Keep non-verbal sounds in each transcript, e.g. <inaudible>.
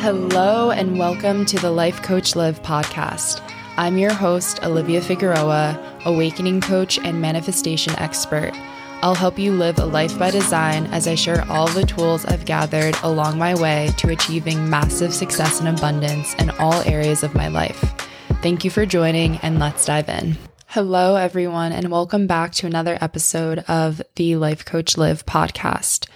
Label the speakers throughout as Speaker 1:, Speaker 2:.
Speaker 1: Hello, and welcome to the Life Coach Liv podcast. I'm your host, Olivia Figueroa, awakening coach and manifestation expert. I'll help you live a life by design as I share all the tools I've gathered along my way to achieving massive success and abundance in all areas of my life. Thank you for joining, and let's dive in. Hello, everyone, and welcome back to another episode of the Life Coach Liv podcast.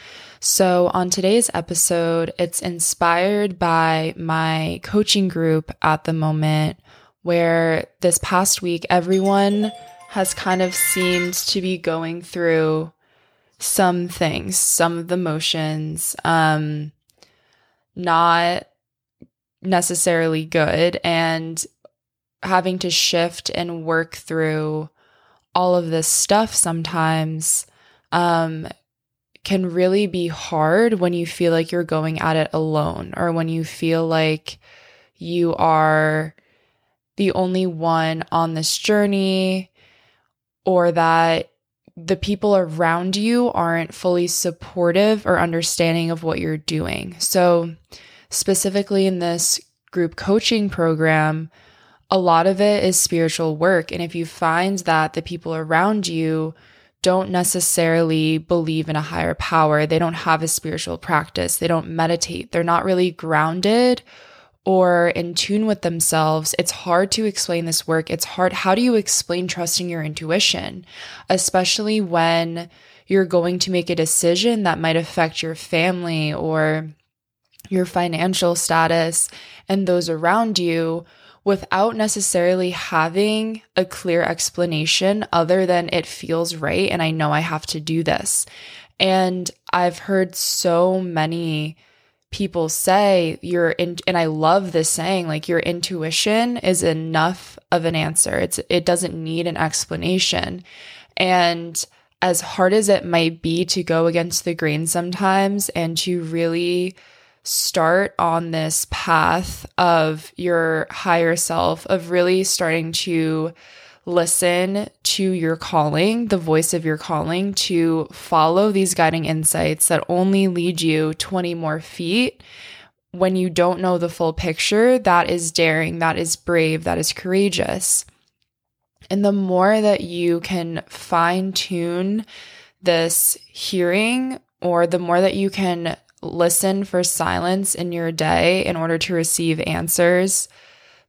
Speaker 1: So, on today's episode, it's inspired by my coaching group at the moment, where this past week, everyone has kind of seemed to be going through some things, some of the motions, um, not necessarily good, and having to shift and work through all of this stuff sometimes um, can really be hard when you feel like you're going at it alone or when you feel like you are the only one on this journey or that the people around you aren't fully supportive or understanding of what you're doing. So, specifically in this group coaching program, a lot of it is spiritual work. And if you find that the people around you don't necessarily believe in a higher power, they don't have a spiritual practice, they don't meditate, they're not really grounded or in tune with themselves, it's hard to explain this work. It's hard. How do you explain trusting your intuition, especially when you're going to make a decision that might affect your family or your financial status and those around you without necessarily having a clear explanation other than it feels right and I know I have to do this. And I've heard so many people say your in, and I love this saying like your intuition is enough of an answer. It's it doesn't need an explanation. And as hard as it might be to go against the grain sometimes and to really start on this path of your higher self of really starting to listen to your calling, the voice of your calling, to follow these guiding insights that only lead you 20 more feet. When you don't know the full picture, that is daring, that is brave, that is courageous. And the more that you can fine tune this hearing, or the more that you can listen for silence in your day in order to receive answers,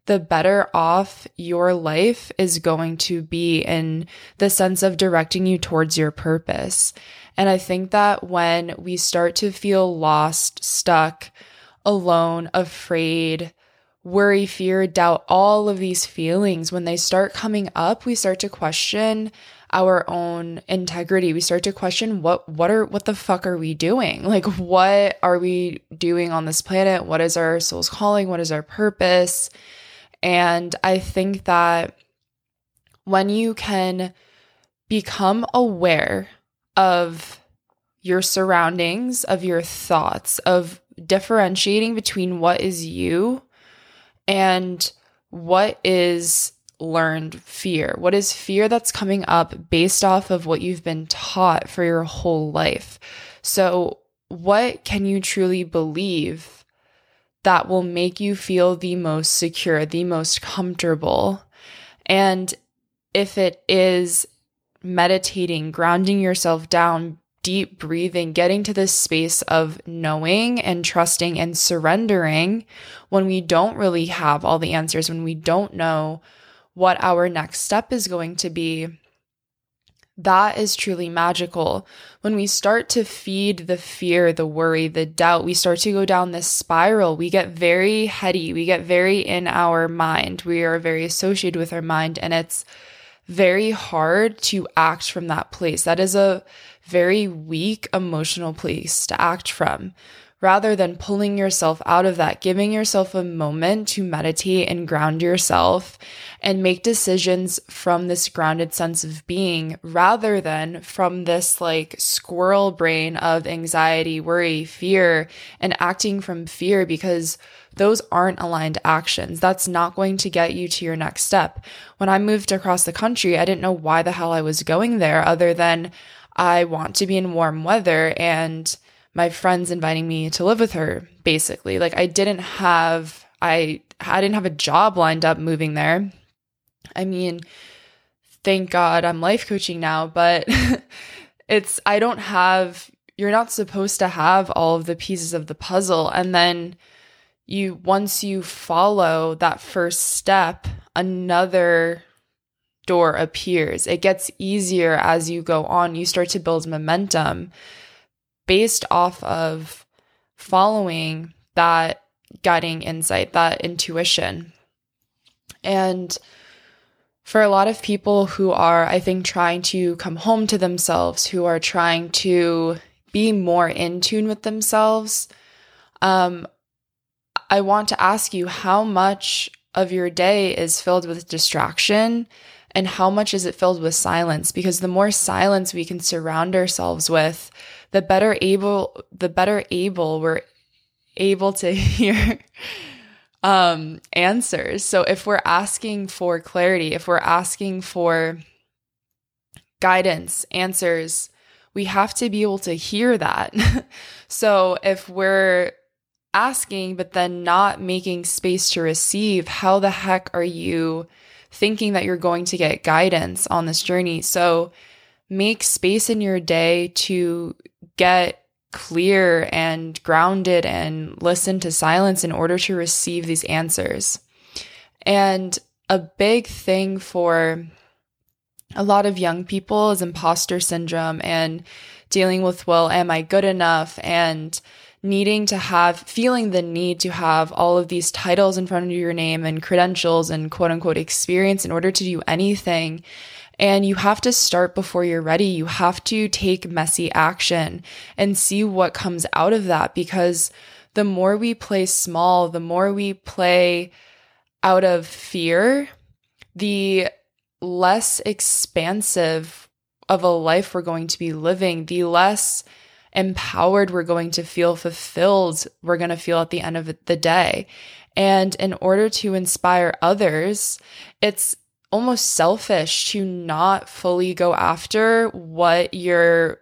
Speaker 1: the better off your life is going to be in the sense of directing you towards your purpose. And I think that when we start to feel lost, stuck, alone, afraid, worry, fear, doubt, all of these feelings, when they start coming up, we start to question our own integrity. We start to question what what are what the fuck are we doing? Like what are we doing on this planet? What is our soul's calling? What is our purpose? And I think that when you can become aware of your surroundings, of your thoughts, of differentiating between what is you and what is learned fear? What is fear that's coming up based off of what you've been taught for your whole life? So, what can you truly believe that will make you feel the most secure, the most comfortable. And if it is meditating, grounding yourself down, deep breathing, getting to this space of knowing and trusting and surrendering when we don't really have all the answers, when we don't know what our next step is going to be, that is truly magical. When we start to feed the fear, the worry, the doubt, we start to go down this spiral. We get very heady. We get very in our mind. We are very associated with our mind, and it's very hard to act from that place. That is a very weak emotional place to act from rather than pulling yourself out of that, giving yourself a moment to meditate and ground yourself and make decisions from this grounded sense of being rather than from this like squirrel brain of anxiety, worry, fear, and acting from fear because those aren't aligned actions. That's not going to get you to your next step. When I moved across the country, I didn't know why the hell I was going there other than I want to be in warm weather and my friends inviting me to live with her basically. Like i didn't have i i didn't have a job lined up moving there. I mean thank god i'm life coaching now but <laughs> it's i don't have you're not supposed to have all of the pieces of the puzzle. And then you once you follow that first step another door appears. It gets easier as you go on. You start to build momentum based off of following that guiding insight that intuition. And for a lot of people who are i think trying to come home to themselves who are trying to be more in tune with themselves um, I want to ask you how much of your day is filled with distraction and how much is it filled with silence? Because the more silence we can surround ourselves with the better able the better able we're able to <laughs> hear um answers. So if we're asking for clarity if we're asking for guidance answers we have to be able to hear that. <laughs> So if we're asking, but then not making space to receive, how the heck are you thinking that you're going to get guidance on this journey? So make space in your day to get clear and grounded and listen to silence in order to receive these answers. And a big thing for a lot of young people is imposter syndrome and dealing with, well, am I good enough? And needing to have, feeling the need to have all of these titles in front of your name and credentials and quote unquote experience in order to do anything. And you have to start before you're ready. You have to take messy action and see what comes out of that because the more we play small, the more we play out of fear, the less expansive of a life we're going to be living, the less empowered we're going to feel, fulfilled we're going to feel at the end of the day. And in order to inspire others, it's almost selfish to not fully go after what your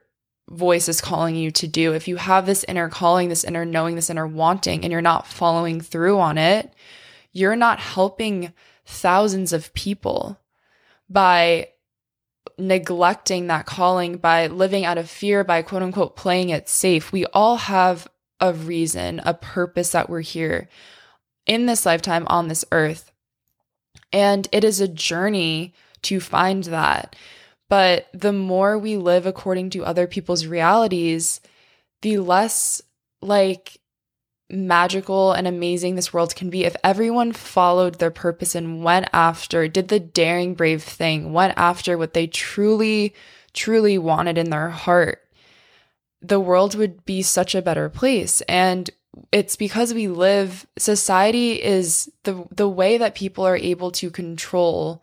Speaker 1: voice is calling you to do. If you have this inner calling, this inner knowing, this inner wanting, and you're not following through on it, you're not helping thousands of people by neglecting that calling by living out of fear, by quote unquote playing it safe. We all have a reason, a purpose that we're here in this lifetime on this earth. And it is a journey to find that. But the more we live according to other people's realities, the less like magical and amazing this world can be if everyone followed their purpose and went after, did the daring, brave thing, went after what they truly, truly wanted in their heart, the world would be such a better place. And it's because we live, society is the, the way that people are able to control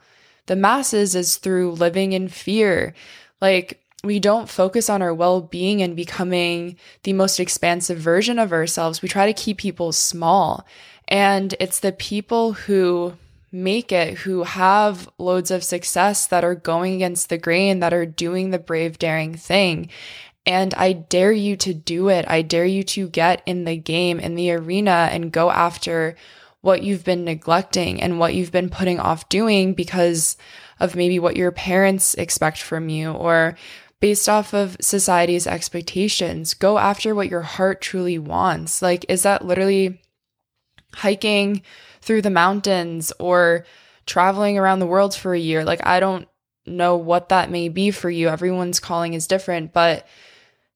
Speaker 1: the masses is through living in fear. Like, we don't focus on our well being and becoming the most expansive version of ourselves. We try to keep people small. And it's the people who make it, who have loads of success that are going against the grain, that are doing the brave, daring thing. And I dare you to do it. I dare you to get in the game, in the arena, and go after what you've been neglecting and what you've been putting off doing because of maybe what your parents expect from you or based off of society's expectations. Go after what your heart truly wants. Like, is that literally hiking through the mountains or traveling around the world for a year? Like, I don't know what that may be for you. Everyone's calling is different, but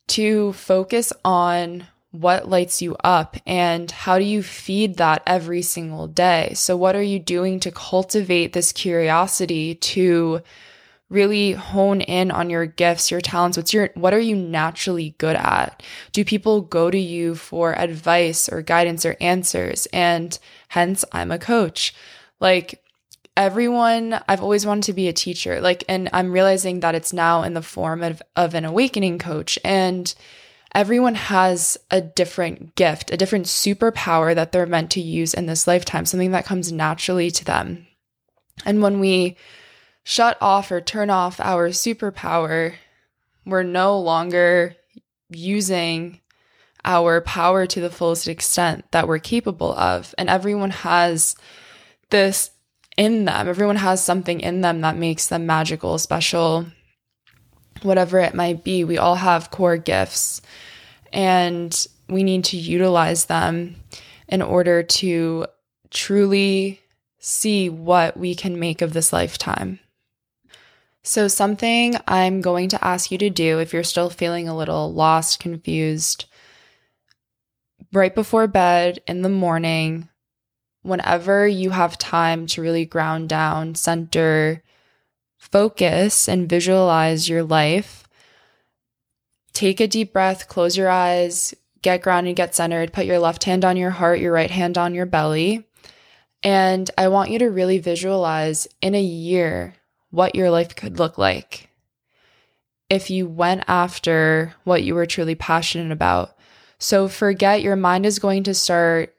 Speaker 1: to focus on what lights you up and how do you feed that every single day? So, what are you doing to cultivate this curiosity to really hone in on your gifts, your talents. What's your, what are you naturally good at? Do people go to you for advice or guidance or answers? And hence I'm a coach. Like everyone, I've always wanted to be a teacher. Like, and I'm realizing that it's now in the form of, of an awakening coach. And everyone has a different gift, a different superpower that they're meant to use in this lifetime, something that comes naturally to them. And when we shut off or turn off our superpower, we're no longer using our power to the fullest extent that we're capable of. And everyone has this in them. Everyone has something in them that makes them magical, special, whatever it might be. We all have core gifts and we need to utilize them in order to truly see what we can make of this lifetime. So, something I'm going to ask you to do if you're still feeling a little lost, confused, right before bed in the morning, whenever you have time to really ground down, center, focus, and visualize your life, take a deep breath, close your eyes, get grounded, get centered, put your left hand on your heart, your right hand on your belly. And I want you to really visualize in a year what your life could look like if you went after what you were truly passionate about. So forget your mind is going to start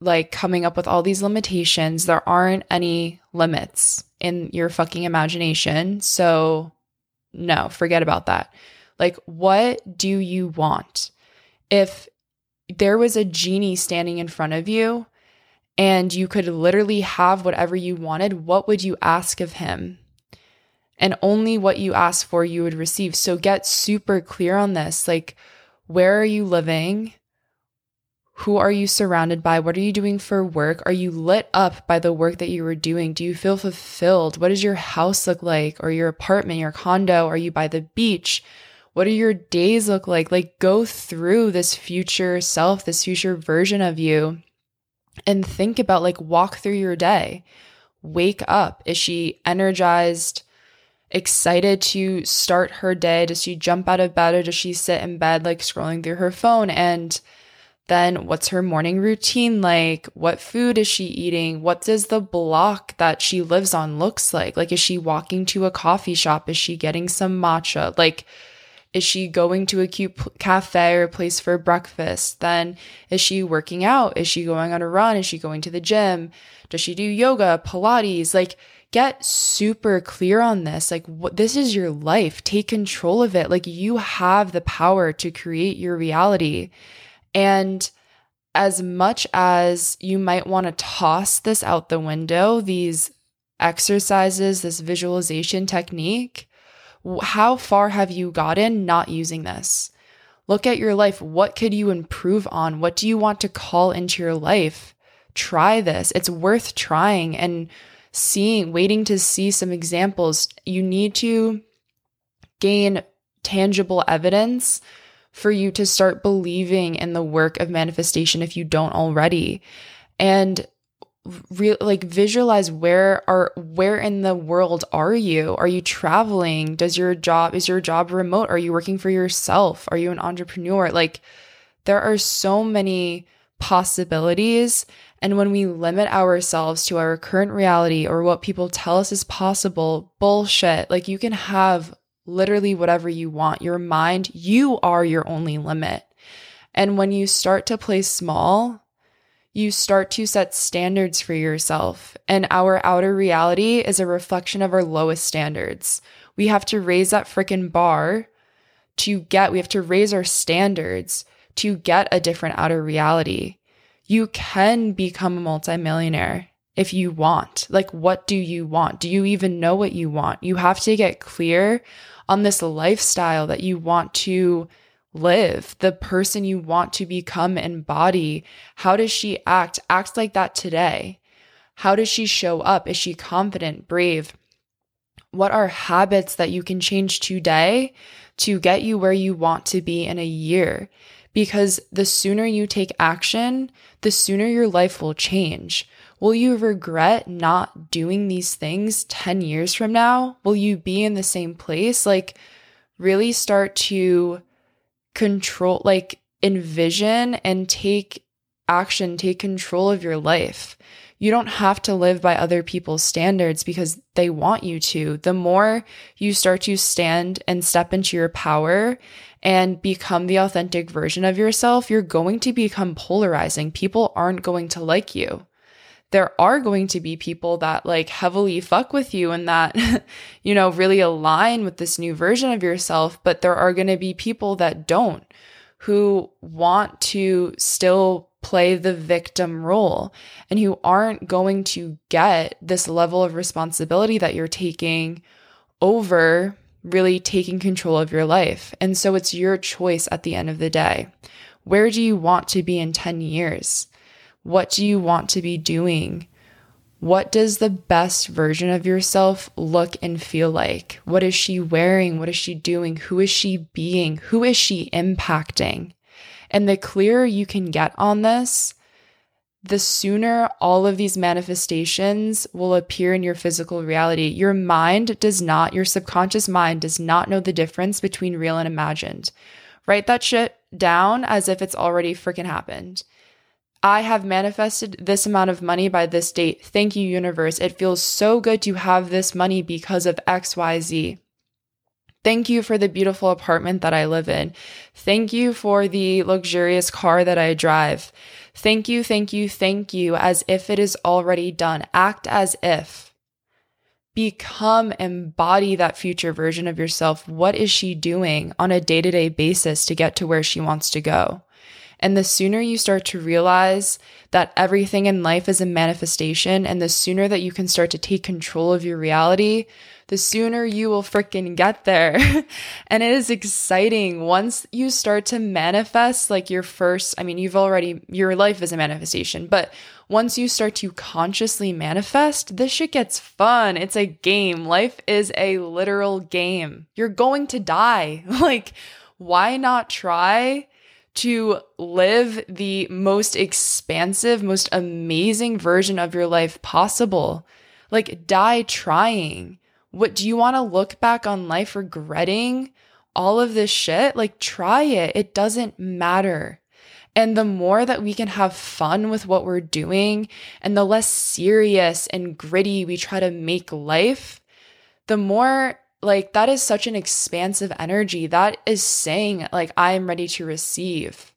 Speaker 1: like coming up with all these limitations. There aren't any limits in your fucking imagination. So, no, forget about that. Like, what do you want? If there was a genie standing in front of you and you could literally have whatever you wanted, what would you ask of him? And only what you ask for you would receive. So get super clear on this. Like, where are you living? Who are you surrounded by? What are you doing for work? Are you lit up by the work that you were doing? Do you feel fulfilled? What does your house look like or your apartment, your condo? Are you by the beach? What do your days look like? Like, go through this future self, this future version of you, and think about like, walk through your day. Wake up. Is she energized? Excited to start her day? Does she jump out of bed or does she sit in bed like scrolling through her phone and then what's her morning routine like? What food is she eating? What does the block that she lives on looks like? Like, is she walking to a coffee shop? Is she getting some matcha? Like, is she going to a cute cafe or place for breakfast? Then is she working out? Is she going on a run? Is she going to the gym? Does she do yoga, Pilates? Like, get super clear on this. Like, this is your life. Take control of it. Like, you have the power to create your reality. And as much as you might want to toss this out the window, these exercises, this visualization technique, how far have you gotten not using this? Look at your life. What could you improve on? What do you want to call into your life? Try this. It's worth trying and seeing, waiting to see some examples. You need to gain tangible evidence for you to start believing in the work of manifestation if you don't already. And real like visualize where are where in the world are you? Are you traveling? Does your job is your job remote? Are you working for yourself? Are you an entrepreneur? Like there are so many possibilities and when we limit ourselves to our current reality or what people tell us is possible bullshit like you can have literally whatever you want. Your mind, you are your only limit. And when you start to play small, you start to set standards for yourself. And our outer reality is a reflection of our lowest standards. We have to raise that freaking bar to get, we have to raise our standards to get a different outer reality. You can become a multimillionaire if you want. Like, what do you want? Do you even know what you want? You have to get clear on this lifestyle that you want to live, the person you want to become embody. How does she act? Act like that today. How does she show up? Is she confident, brave? What are habits that you can change today to get you where you want to be in a year? Because the sooner you take action, the sooner your life will change. Will you regret not doing these things 10 years from now? Will you be in the same place? Like, really start to control, like, envision and take action, take control of your life. You don't have to live by other people's standards because they want you to. The more you start to stand and step into your power and become the authentic version of yourself, you're going to become polarizing. People aren't going to like you there are going to be people that like heavily fuck with you and that, <laughs> you know, really align with this new version of yourself. But there are going to be people that don't, who want to still play the victim role and who aren't going to get this level of responsibility that you're taking over really taking control of your life. And so it's your choice at the end of the day. Where do you want to be in 10 years? What do you want to be doing? What does the best version of yourself look and feel like? What is she wearing? What is she doing? Who is she being? Who is she impacting? And the clearer you can get on this, the sooner all of these manifestations will appear in your physical reality. Your mind does not, your subconscious mind does not know the difference between real and imagined. Write that shit down as if it's already freaking happened. I have manifested this amount of money by this date. Thank you, universe. It feels so good to have this money because of XYZ. Thank you for the beautiful apartment that I live in. Thank you for the luxurious car that I drive. Thank you, thank you, thank you, as if it is already done. Act as if. Become, embody that future version of yourself. What is she doing on a day to day basis to get to where she wants to go? And the sooner you start to realize that everything in life is a manifestation, and the sooner that you can start to take control of your reality, the sooner you will freaking get there. <laughs> and it is exciting once you start to manifest like your first, I mean, you've already, your life is a manifestation, but once you start to consciously manifest, this shit gets fun. It's a game. Life is a literal game. You're going to die. <laughs> Like, why not try? To live the most expansive, most amazing version of your life possible. Like, die trying. What do you want to look back on life regretting all of this shit? Like, try it. It doesn't matter. And the more that we can have fun with what we're doing and the less serious and gritty we try to make life, the more like that is such an expansive energy. That is saying, like, I am ready to receive.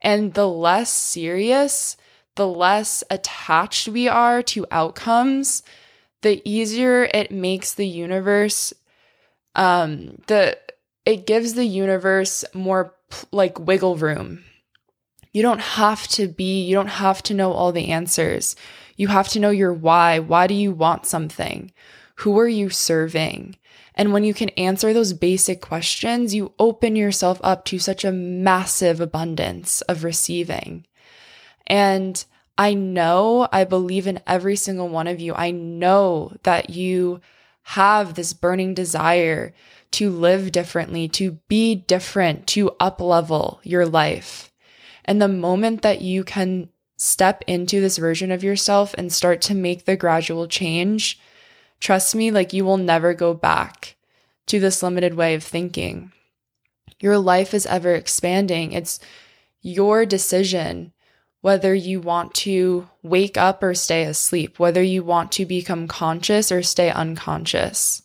Speaker 1: And the less serious, the less attached we are to outcomes, the easier it makes the universe um the it gives the universe more like wiggle room. You don't have to be, you don't have to know all the answers. You have to know your why. Why do you want something? Who are you serving? And when you can answer those basic questions, you open yourself up to such a massive abundance of receiving. And I know, I believe in every single one of you. I know that you have this burning desire to live differently, to be different, to up level your life. And the moment that you can step into this version of yourself and start to make the gradual change, Trust me, like you will never go back to this limited way of thinking. Your life is ever expanding. It's your decision whether you want to wake up or stay asleep, whether you want to become conscious or stay unconscious.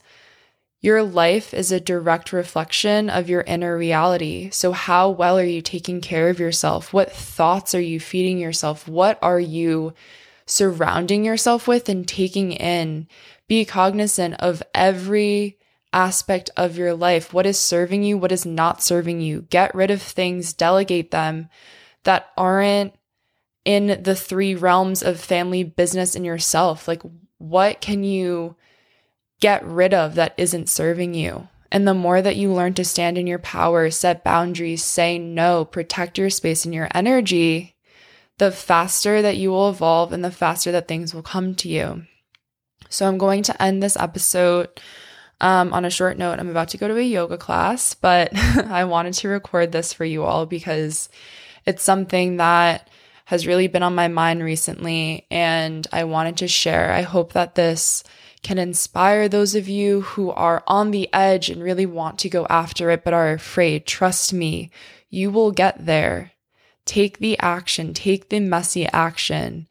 Speaker 1: Your life is a direct reflection of your inner reality. So, how well are you taking care of yourself? What thoughts are you feeding yourself? What are you surrounding yourself with and taking in? Be cognizant of every aspect of your life. What is serving you? What is not serving you? Get rid of things, delegate them that aren't in the three realms of family, business, and yourself. Like, what can you get rid of that isn't serving you? And the more that you learn to stand in your power, set boundaries, say no, protect your space and your energy, the faster that you will evolve and the faster that things will come to you. So I'm going to end this episode um, on a short note. I'm about to go to a yoga class, but <laughs> I wanted to record this for you all because it's something that has really been on my mind recently and I wanted to share. I hope that this can inspire those of you who are on the edge and really want to go after it but are afraid. Trust me, you will get there. Take the action, take the messy action.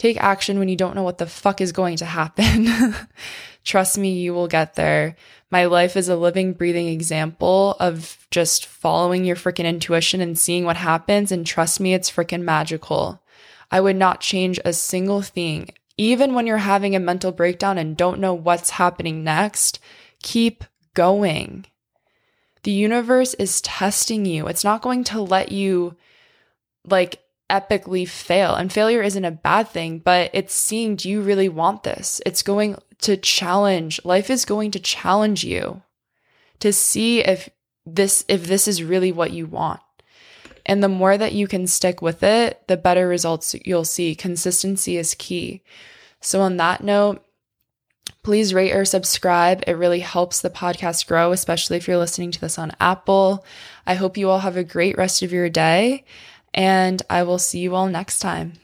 Speaker 1: Take action when you don't know what the fuck is going to happen. <laughs> Trust me, you will get there. My life is a living, breathing example of just following your freaking intuition and seeing what happens. And trust me, it's freaking magical. I would not change a single thing. Even when you're having a mental breakdown and don't know what's happening next, keep going. The universe is testing you. It's not going to let you like epically fail. And failure isn't a bad thing, but it's seeing do you really want this? It's going to challenge. Life is going to challenge you to see if this if this is really what you want. And the more that you can stick with it, the better results you'll see. Consistency is key. So on that note, please rate or subscribe. It really helps the podcast grow, especially if you're listening to this on Apple. I hope you all have a great rest of your day, and I will see you all next time.